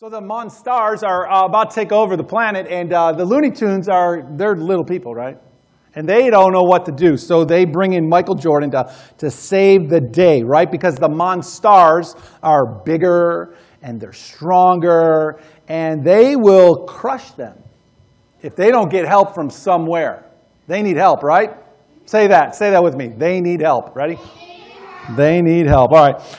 So the Monstars are uh, about to take over the planet, and uh, the Looney Tunes are, they're little people, right? And they don't know what to do. So they bring in Michael Jordan to, to save the day, right? Because the Monstars are bigger and they're stronger, and they will crush them if they don't get help from somewhere. They need help, right? Say that. Say that with me. They need help. Ready? They need help. All right.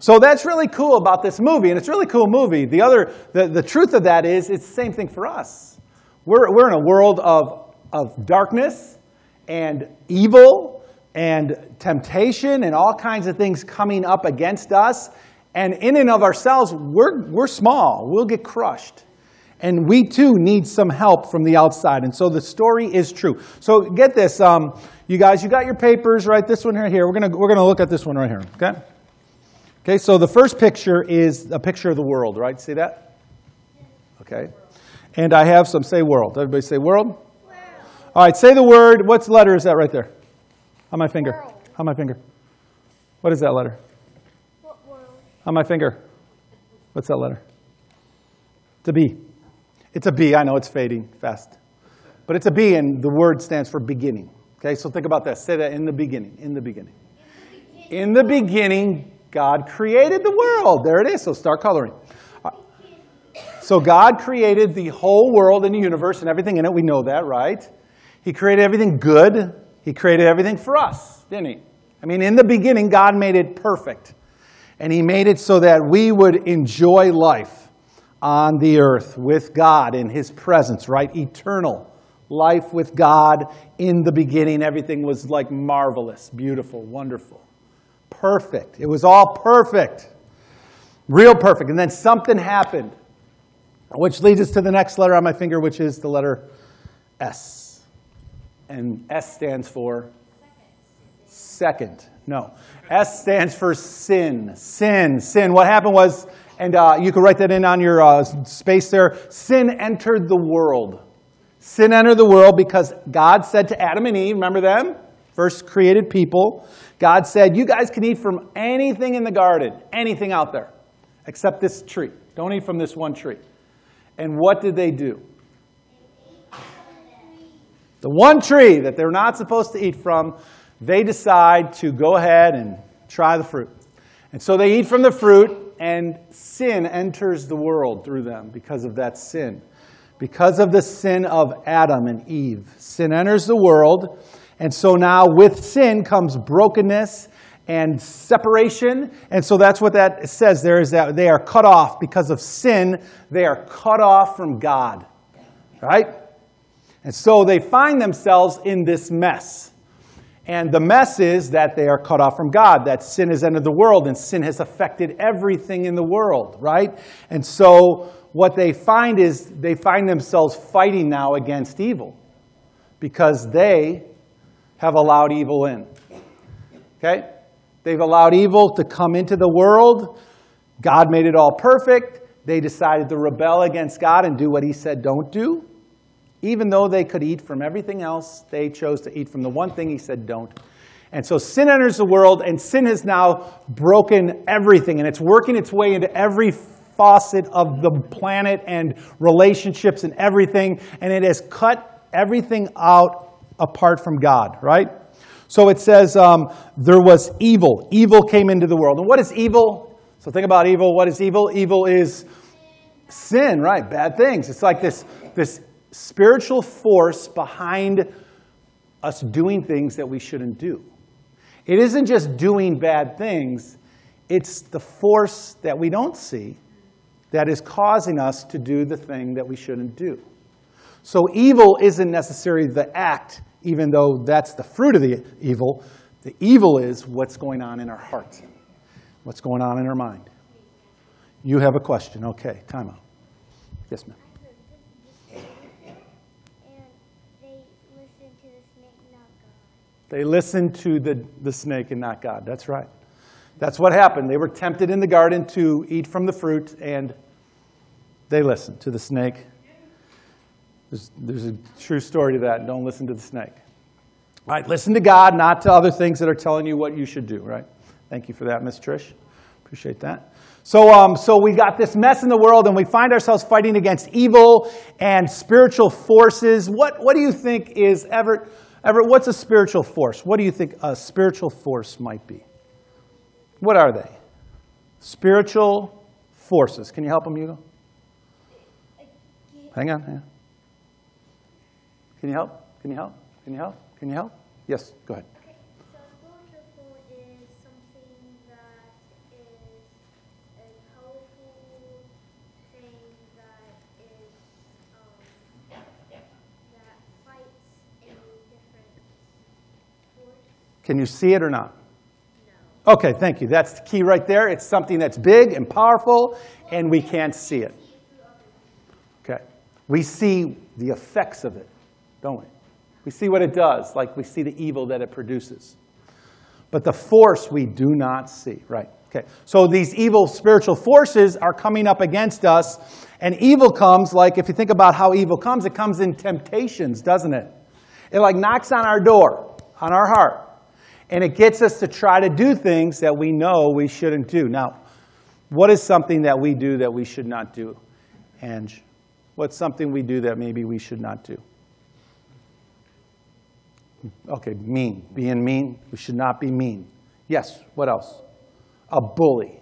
So that's really cool about this movie, and it's a really cool movie. The other, the, the truth of that is, it's the same thing for us. We're, we're in a world of, of darkness and evil and temptation and all kinds of things coming up against us. And in and of ourselves, we're, we're small. We'll get crushed. And we too need some help from the outside. And so the story is true. So get this, um, you guys, you got your papers, right? This one right here. We're going to we're gonna look at this one right here, okay? Okay, so the first picture is a picture of the world, right? See that? Okay. And I have some, say world. Everybody say world? All right, say the word. What letter is that right there? On my finger. World. On my finger. What is that letter? What world? On my finger. What's that letter? It's a B. It's a B. I know it's fading fast. But it's a B, and the word stands for beginning. Okay, so think about that. Say that in the beginning. In the beginning. In the beginning, God created the world. There it is. So start coloring. So God created the whole world and the universe and everything in it. We know that, right? He created everything good. He created everything for us, didn't he? I mean, in the beginning, God made it perfect. And He made it so that we would enjoy life on the earth with God in His presence, right? Eternal life with God in the beginning. Everything was like marvelous, beautiful, wonderful, perfect. It was all perfect, real perfect. And then something happened, which leads us to the next letter on my finger, which is the letter S. And S stands for second. No. S stands for sin. Sin. Sin. What happened was, and uh, you can write that in on your uh, space there sin entered the world. Sin entered the world because God said to Adam and Eve, remember them? First created people. God said, You guys can eat from anything in the garden, anything out there, except this tree. Don't eat from this one tree. And what did they do? The one tree that they're not supposed to eat from, they decide to go ahead and try the fruit. And so they eat from the fruit, and sin enters the world through them because of that sin. Because of the sin of Adam and Eve. Sin enters the world, and so now with sin comes brokenness and separation. And so that's what that says there is that they are cut off because of sin. They are cut off from God. Right? And so they find themselves in this mess. And the mess is that they are cut off from God, that sin has entered the world, and sin has affected everything in the world, right? And so what they find is they find themselves fighting now against evil because they have allowed evil in. Okay? They've allowed evil to come into the world. God made it all perfect. They decided to rebel against God and do what He said don't do. Even though they could eat from everything else, they chose to eat from the one thing he said don't. And so sin enters the world, and sin has now broken everything, and it's working its way into every faucet of the planet and relationships and everything, and it has cut everything out apart from God, right? So it says um, there was evil. Evil came into the world. And what is evil? So think about evil. What is evil? Evil is sin, right? Bad things. It's like this, this spiritual force behind us doing things that we shouldn't do. It isn't just doing bad things, it's the force that we don't see that is causing us to do the thing that we shouldn't do. So evil isn't necessarily the act, even though that's the fruit of the evil. The evil is what's going on in our heart, what's going on in our mind. You have a question. Okay, time out. Yes, ma'am. They listened to the, the snake and not God. That's right. That's what happened. They were tempted in the garden to eat from the fruit, and they listened to the snake. There's, there's a true story to that. Don't listen to the snake. All right, listen to God, not to other things that are telling you what you should do, right? Thank you for that, Miss Trish. Appreciate that. So, um, so we got this mess in the world, and we find ourselves fighting against evil and spiritual forces. What, what do you think is Everett? Everett, what's a spiritual force? What do you think a spiritual force might be? What are they? Spiritual forces. Can you help them, Hugo? Hang on, hang on. Can you help? Can you help? Can you help? Can you help? Yes, go ahead. Okay, so spiritual is something that is a powerful thing that is um, that fights a different force. Can you see it or not? No. Okay, thank you. That's the key right there. It's something that's big and powerful, and we can't see it. Okay. We see the effects of it, don't we? We see what it does, like we see the evil that it produces. But the force we do not see, right? Okay. So these evil spiritual forces are coming up against us, and evil comes, like if you think about how evil comes, it comes in temptations, doesn't it? It like knocks on our door, on our heart, and it gets us to try to do things that we know we shouldn't do. Now, what is something that we do that we should not do? Ange, what's something we do that maybe we should not do? Okay, mean. Being mean. We should not be mean. Yes, what else? A bully.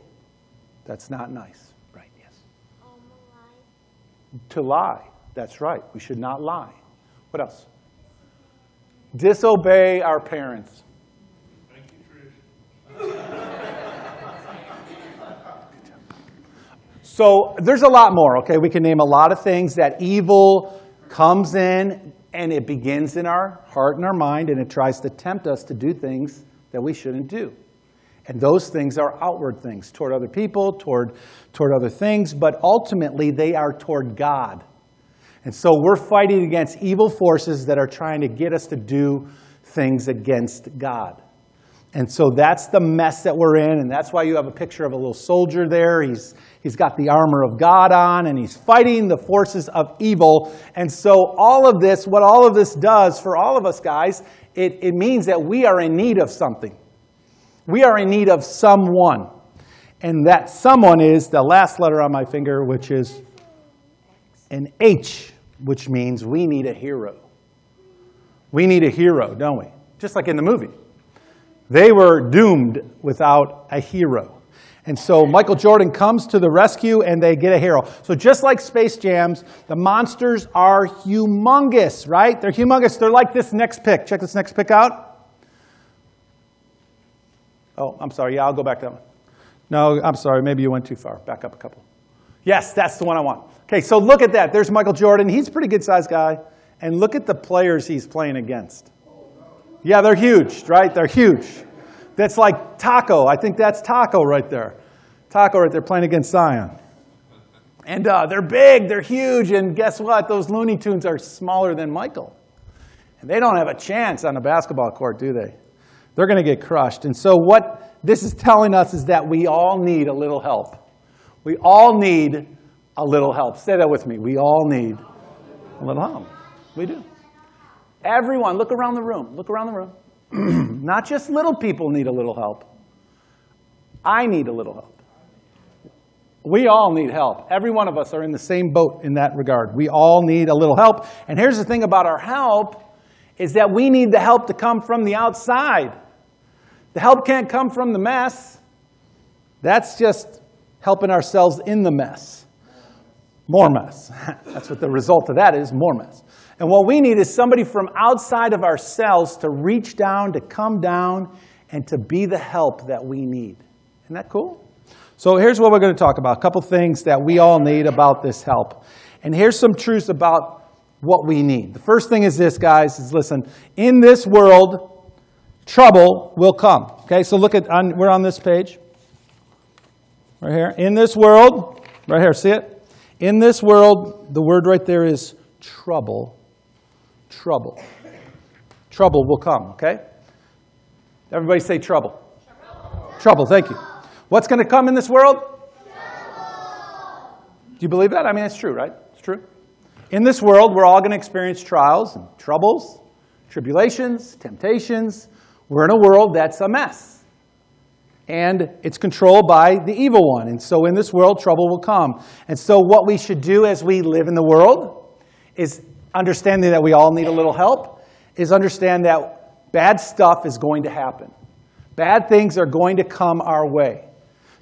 That's not nice. Right, yes. Um. To lie. That's right. We should not lie. What else? Disobey our parents. Thank you, Trish. so there's a lot more, okay? We can name a lot of things that evil comes in and it begins in our heart and our mind and it tries to tempt us to do things that we shouldn't do. And those things are outward things toward other people, toward, toward other things, but ultimately they are toward God. And so we're fighting against evil forces that are trying to get us to do things against God. And so that's the mess that we're in, and that's why you have a picture of a little soldier there. He's, he's got the armor of God on, and he's fighting the forces of evil. And so, all of this, what all of this does for all of us guys, it, it means that we are in need of something. We are in need of someone. And that someone is the last letter on my finger, which is an H, which means we need a hero. We need a hero, don't we? Just like in the movie. They were doomed without a hero. And so Michael Jordan comes to the rescue and they get a hero. So just like Space Jams, the Monstars are humongous, right? They're humongous. They're like this next pic. Check this next pic out. Oh, I'm sorry. Yeah, I'll go back that one. No, I'm sorry. Maybe you went too far. Back up a couple. Yes, that's the one I want. Okay, so look at that. There's Michael Jordan. He's a pretty good sized guy. And look at the players he's playing against. Yeah, they're huge, right? They're huge. That's like Tacko. I think that's Tacko right there. Tacko right there playing against Zion. And uh, they're big, they're huge, and guess what? Those Looney Tunes are smaller than Michael. And they don't have a chance on a basketball court, do they? They're going to get crushed. And so, what this is telling us is that we all need a little help. We all need a little help. Say that with me. We all need a little help. We do. Everyone, look around the room. Look around the room. Not just little people need a little help. I need a little help. We all need help. Every one of us are in the same boat in that regard. We all need a little help. And here's the thing about our help is that we need the help to come from the outside. The help can't come from the mess. That's just helping ourselves in the mess. More mess. That's what the result of that is, more mess. And what we need is somebody from outside of ourselves to reach down, to come down, and to be the help that we need. Isn't that cool? So here's what we're going to talk about a couple things that we all need about this help. And here's some truths about what we need. The first thing is this, guys, is listen, in this world, trouble will come. Okay, so look at, on, we're on this page. Right here. In this world, right here, see it? In this world, the word right there is trouble. Trouble. Trouble will come, okay? Everybody say trouble. Trouble, trouble thank you. What's going to come in this world? Do you believe that? I mean, it's true, right? It's true. In this world, we're all going to experience trials and troubles, tribulations, temptations. We're in a world that's a mess. and it's controlled by the evil one. And so in this world, trouble will come. And so, what we should do as we live in the world is understanding that we all need a little help, is understand that bad stuff is going to happen. Bad things are going to come our way.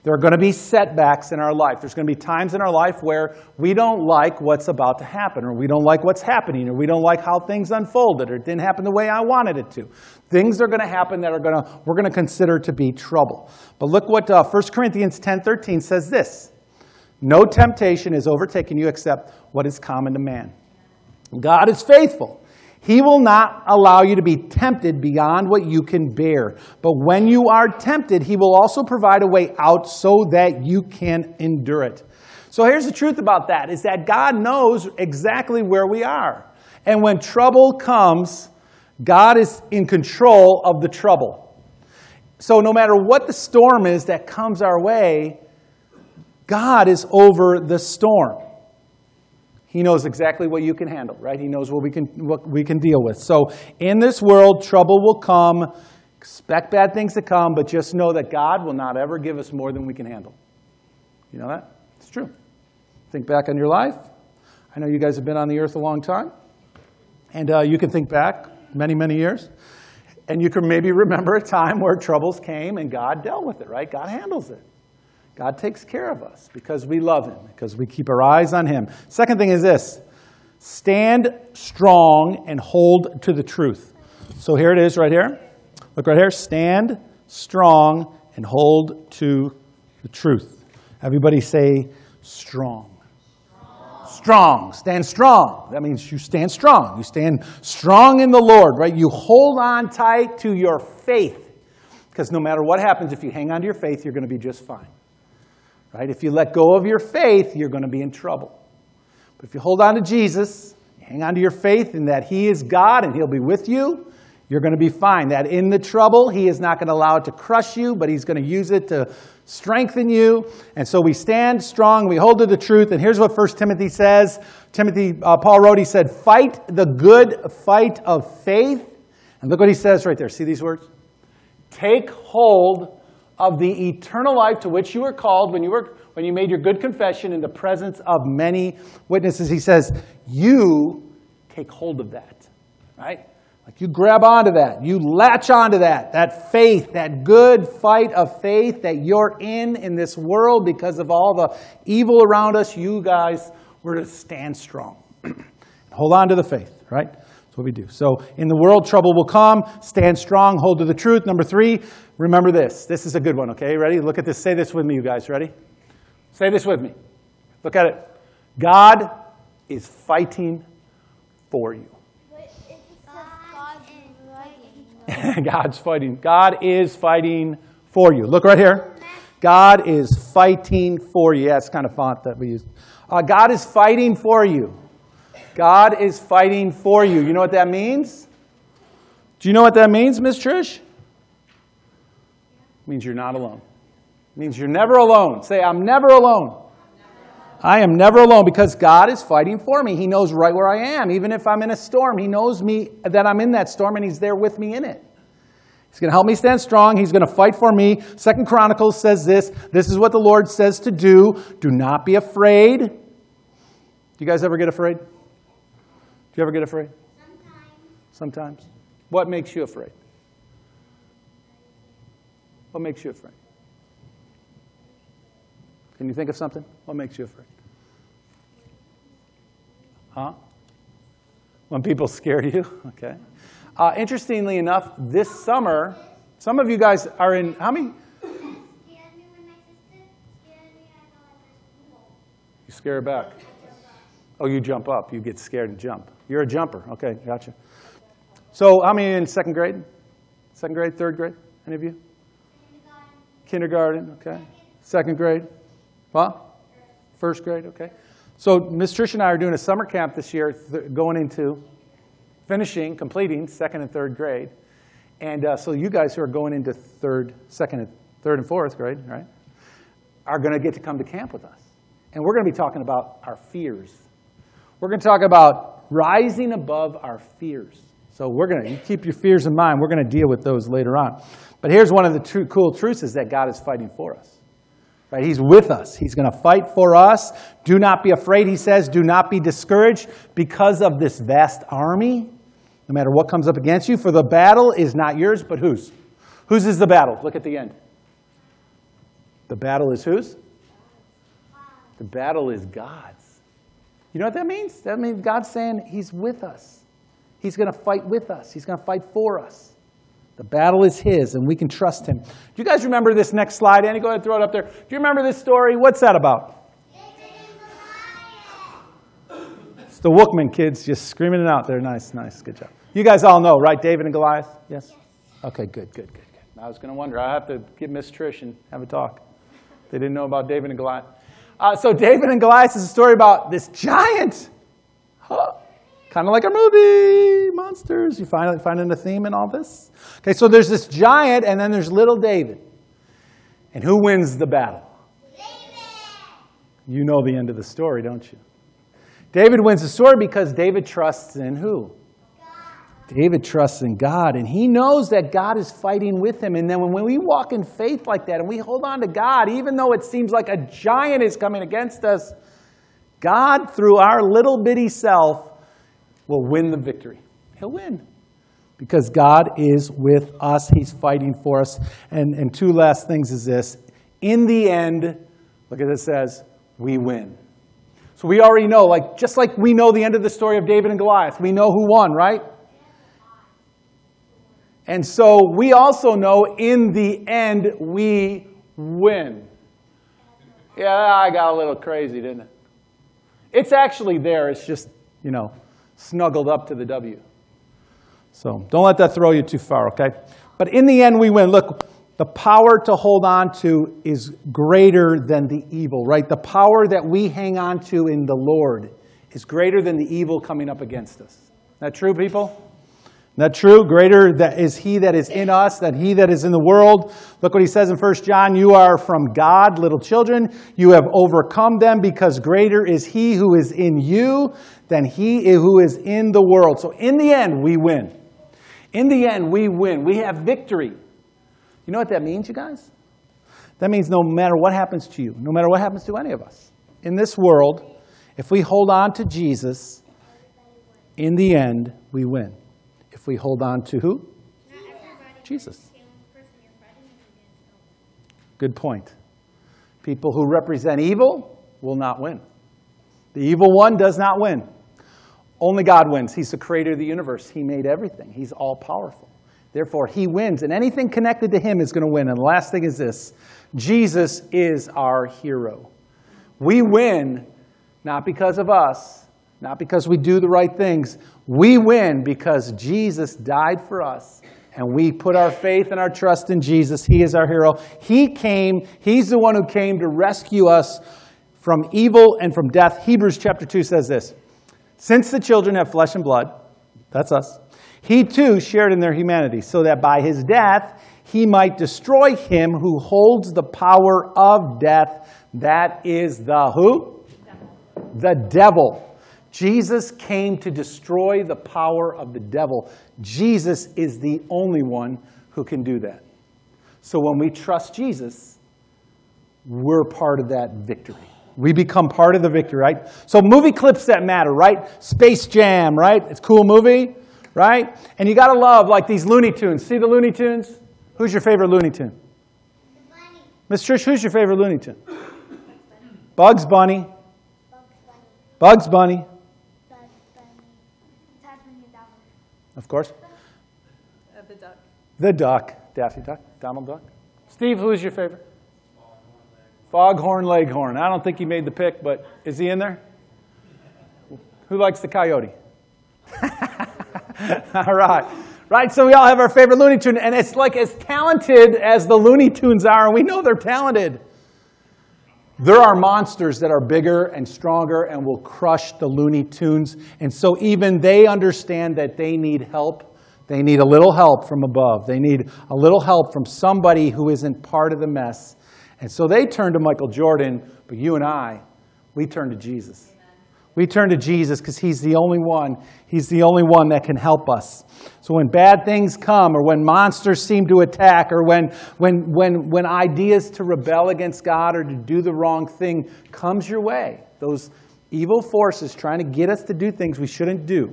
There are going to be setbacks in our life. There's going to be times in our life where we don't like what's about to happen, or we don't like what's happening, or we don't like how things unfolded, or it didn't happen the way I wanted it to. Things are going to happen that are going to, we're going to consider to be trouble. But look what uh, 1 Corinthians 10.13 says this. No temptation is overtaken you except what is common to man. God is faithful he will not allow you to be tempted beyond what you can bear. But when you are tempted, He will also provide a way out so that you can endure it. So here's the truth about that is that God knows exactly where we are. And when trouble comes, God is in control of the trouble. So no matter what the storm is that comes our way, God is over the storm. He knows exactly what you can handle, right? He knows what we can, what we can deal with. So in this world, trouble will come. Expect bad things to come, but just know that God will not ever give us more than we can handle. You know that? It's true. Think back on your life. I know you guys have been on the earth a long time. And uh, you can think back many, many years. And you can maybe remember a time where troubles came and God dealt with it, right? God handles it. God takes care of us because we love Him, because we keep our eyes on Him. Second thing is this stand strong and hold to the truth. So here it is right here. Look right here. Stand strong and hold to the truth. Everybody say strong. Strong. Stand strong. That means you stand strong. You stand strong in the Lord, right? You hold on tight to your faith. Because no matter what happens, if you hang on to your faith, you're going to be just fine. Right? If you let go of your faith, you're going to be in trouble. But if you hold on to Jesus, hang on to your faith in that He is God and He'll be with you, you're going to be fine. That in the trouble, He is not going to allow it to crush you, but He's going to use it to strengthen you. And so we stand strong, we hold to the truth. And here's what 1 Timothy says Timothy, uh, Paul wrote, he said, Fight the good fight of faith. And look what he says right there. See these words? Take hold of the eternal life to which you were called when you, were, when you made your good confession in the presence of many witnesses. He says, You take hold of that, right? Like you grab onto that, you latch onto that, that faith, that good fight of faith that you're in in this world because of all the evil around us. You guys were to stand strong. Hold on to the faith, right? That's what we do. So in the world, trouble will come. Stand strong, hold to the truth. Number three, remember this. This is a good one, okay? Ready? Look at this. Say this with me, you guys. Ready? Say this with me. Look at it. God is fighting for you. God's fighting. God is fighting for you. Look right here. God is fighting for you. It's kind of font that we use. Uh, God is fighting for you. God is fighting for you. You know what that means? Do you know what that means, Miss Trish? It means you're not alone. It means you're never alone. Say, I'm never alone. I am never alone because God is fighting for me. He knows right where I am. Even if I'm in a storm, He knows me that I'm in that storm and He's there with me in it. He's going to help me stand strong. He's going to fight for me. Second Chronicles says this. This is what the Lord says to do. Do not be afraid. Do you guys ever get afraid? Do you ever get afraid? Sometimes. Sometimes. What makes you afraid? What makes you afraid? Can you think of something? What makes you afraid? Huh? When people scare you? Okay. Uh, interestingly enough, this summer, some of you guys are in, how many? You scare her back. Oh, you jump up. You get scared and jump. You're a jumper. Okay, gotcha. So, how many in second grade? Second grade, third grade? Any of you? Kindergarten, okay. Second grade? What? First grade, okay. So, Miss Trish and I are doing a summer camp this year, going into finishing, completing second and third grade. And uh, so, you guys who are going into third, second, and third and fourth grade, right, are going to get to come to camp with us. And we're going to be talking about our fears. We're going to talk about rising above our fears. So we're going to keep your fears in mind. We're going to deal with those later on. But here's one of the true, cool truths is that God is fighting for us. Right? He's with us. He's going to fight for us. Do not be afraid, he says. Do not be discouraged because of this vast army, no matter what comes up against you. For the battle is not yours, but whose? Whose is the battle? Look at the end. The battle is whose? The battle is God's. You know what that means? That means God's saying He's with us. He's going to fight with us, He's going to fight for us. The battle is His, and we can trust Him. Do you guys remember this next slide? Andy, go ahead and throw it up there. Do you remember this story? What's that about? It's the Wookman kids just screaming it out there. Nice, nice. Good job. You guys all know, right? David and Goliath? Yes? Okay, good, good, good, good. I was going to wonder. I have to get Miss Trish and have a talk. They didn't know about David and Goliath. Uh, so, David and Goliath is a story about this giant. Huh. Kind of like a movie, monsters. You find finding the theme in all this? Okay, so there's this giant, and then there's little David. And who wins the battle? David. You know the end of the story, don't you? David wins the story because David trusts in who? David trusts in God, and he knows that God is fighting with him. And then when we walk in faith like that and we hold on to God, even though it seems like a giant is coming against us, God, through our little bitty self, will win the victory. He'll win because God is with us. He's fighting for us. And, and two last things is this. In the end, look at this says, we win. So we already know, like just like we know the end of the story of David and Goliath, we know who won, right? And so we also know in the end we win. Yeah, I got a little crazy, didn't it? It's actually there. It's just, you know, snuggled up to the W. So don't let that throw you too far, okay? But in the end, we win. Look, the power to hold on to is greater than the evil, right? The power that we hang on to in the Lord is greater than the evil coming up against us. Is that true, people? That true? Greater that is he that is in us than he that is in the world. Look what he says in 1 John. You are from God, little children. You have overcome them because greater is he who is in you than he who is in the world. So in the end, we win. In the end, we win. We have victory. You know what that means, you guys? That means no matter what happens to you, no matter what happens to any of us in this world, if we hold on to Jesus, in the end, we win. If we hold on to who? Jesus. Good point. People who represent evil will not win. The evil one does not win. Only God wins. He's the creator of the universe. He made everything. He's all powerful. Therefore, he wins, and anything connected to him is going to win. And the last thing is this Jesus is our hero. We win not because of us, not because we do the right things. We win because Jesus died for us and we put our faith and our trust in Jesus. He is our hero. He came, He's the one who came to rescue us from evil and from death. Hebrews chapter 2 says this Since the children have flesh and blood, that's us, he too shared in their humanity, so that by his death he might destroy him who holds the power of death. That is the who? The devil. Jesus came to destroy the power of the devil. Jesus is the only one who can do that. So when we trust Jesus, we're part of that victory. We become part of the victory, right? So movie clips that matter, right? Space Jam, right? It's a cool movie, right? And you got to love like these Looney Tunes. See the Looney Tunes? Who's your favorite Looney Tune? Miss Trish, who's your favorite Looney Tune? Bugs Bunny. Bugs Bunny. Of course. Uh, the duck. The duck. Daffy Duck. Donald Duck. Steve, who is your favorite? Foghorn Leghorn. I don't think he made the pick, but is he in there? Who likes the coyote? all right. Right, so we all have our favorite Looney Tune, and it's like as talented as the Looney Tunes are, and we know they're talented. There are monsters that are bigger and stronger and will crush the Looney Tunes. And so even they understand that they need help. They need a little help from above. They need a little help from somebody who isn't part of the mess. And so they turn to Michael Jordan, but you and I, we turn to Jesus. We turn to Jesus because He's the only one. He's the only one that can help us. So when bad things come, or when monsters seem to attack, or when, when, when, when ideas to rebel against God or to do the wrong thing comes your way, those evil forces trying to get us to do things we shouldn't do,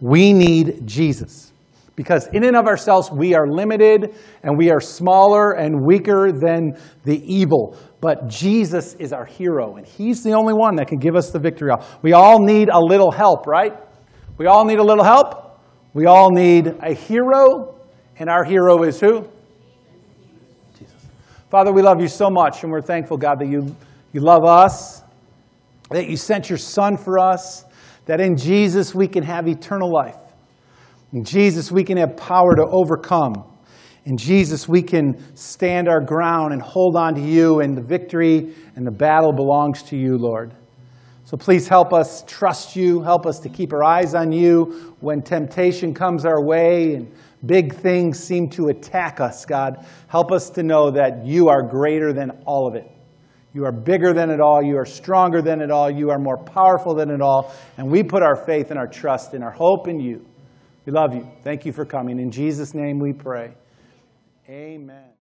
we need Jesus. Because in and of ourselves, we are limited and we are smaller and weaker than the evil. But Jesus is our hero, and He's the only one that can give us the victory. We all need a little help, right? We all need a little help. We all need a hero, and our hero is who? Jesus. Father, we love you so much, and we're thankful, God, that you, you love us, that you sent your Son for us, that in Jesus we can have eternal life. In Jesus, we can have power to overcome. In Jesus, we can stand our ground and hold on to you, and the victory and the battle belongs to you, Lord. So please help us trust you. Help us to keep our eyes on you when temptation comes our way and big things seem to attack us, God. Help us to know that you are greater than all of it. You are bigger than it all. You are stronger than it all. You are more powerful than it all. And we put our faith and our trust and our hope in you. We love you. Thank you for coming. In Jesus' name we pray. Amen.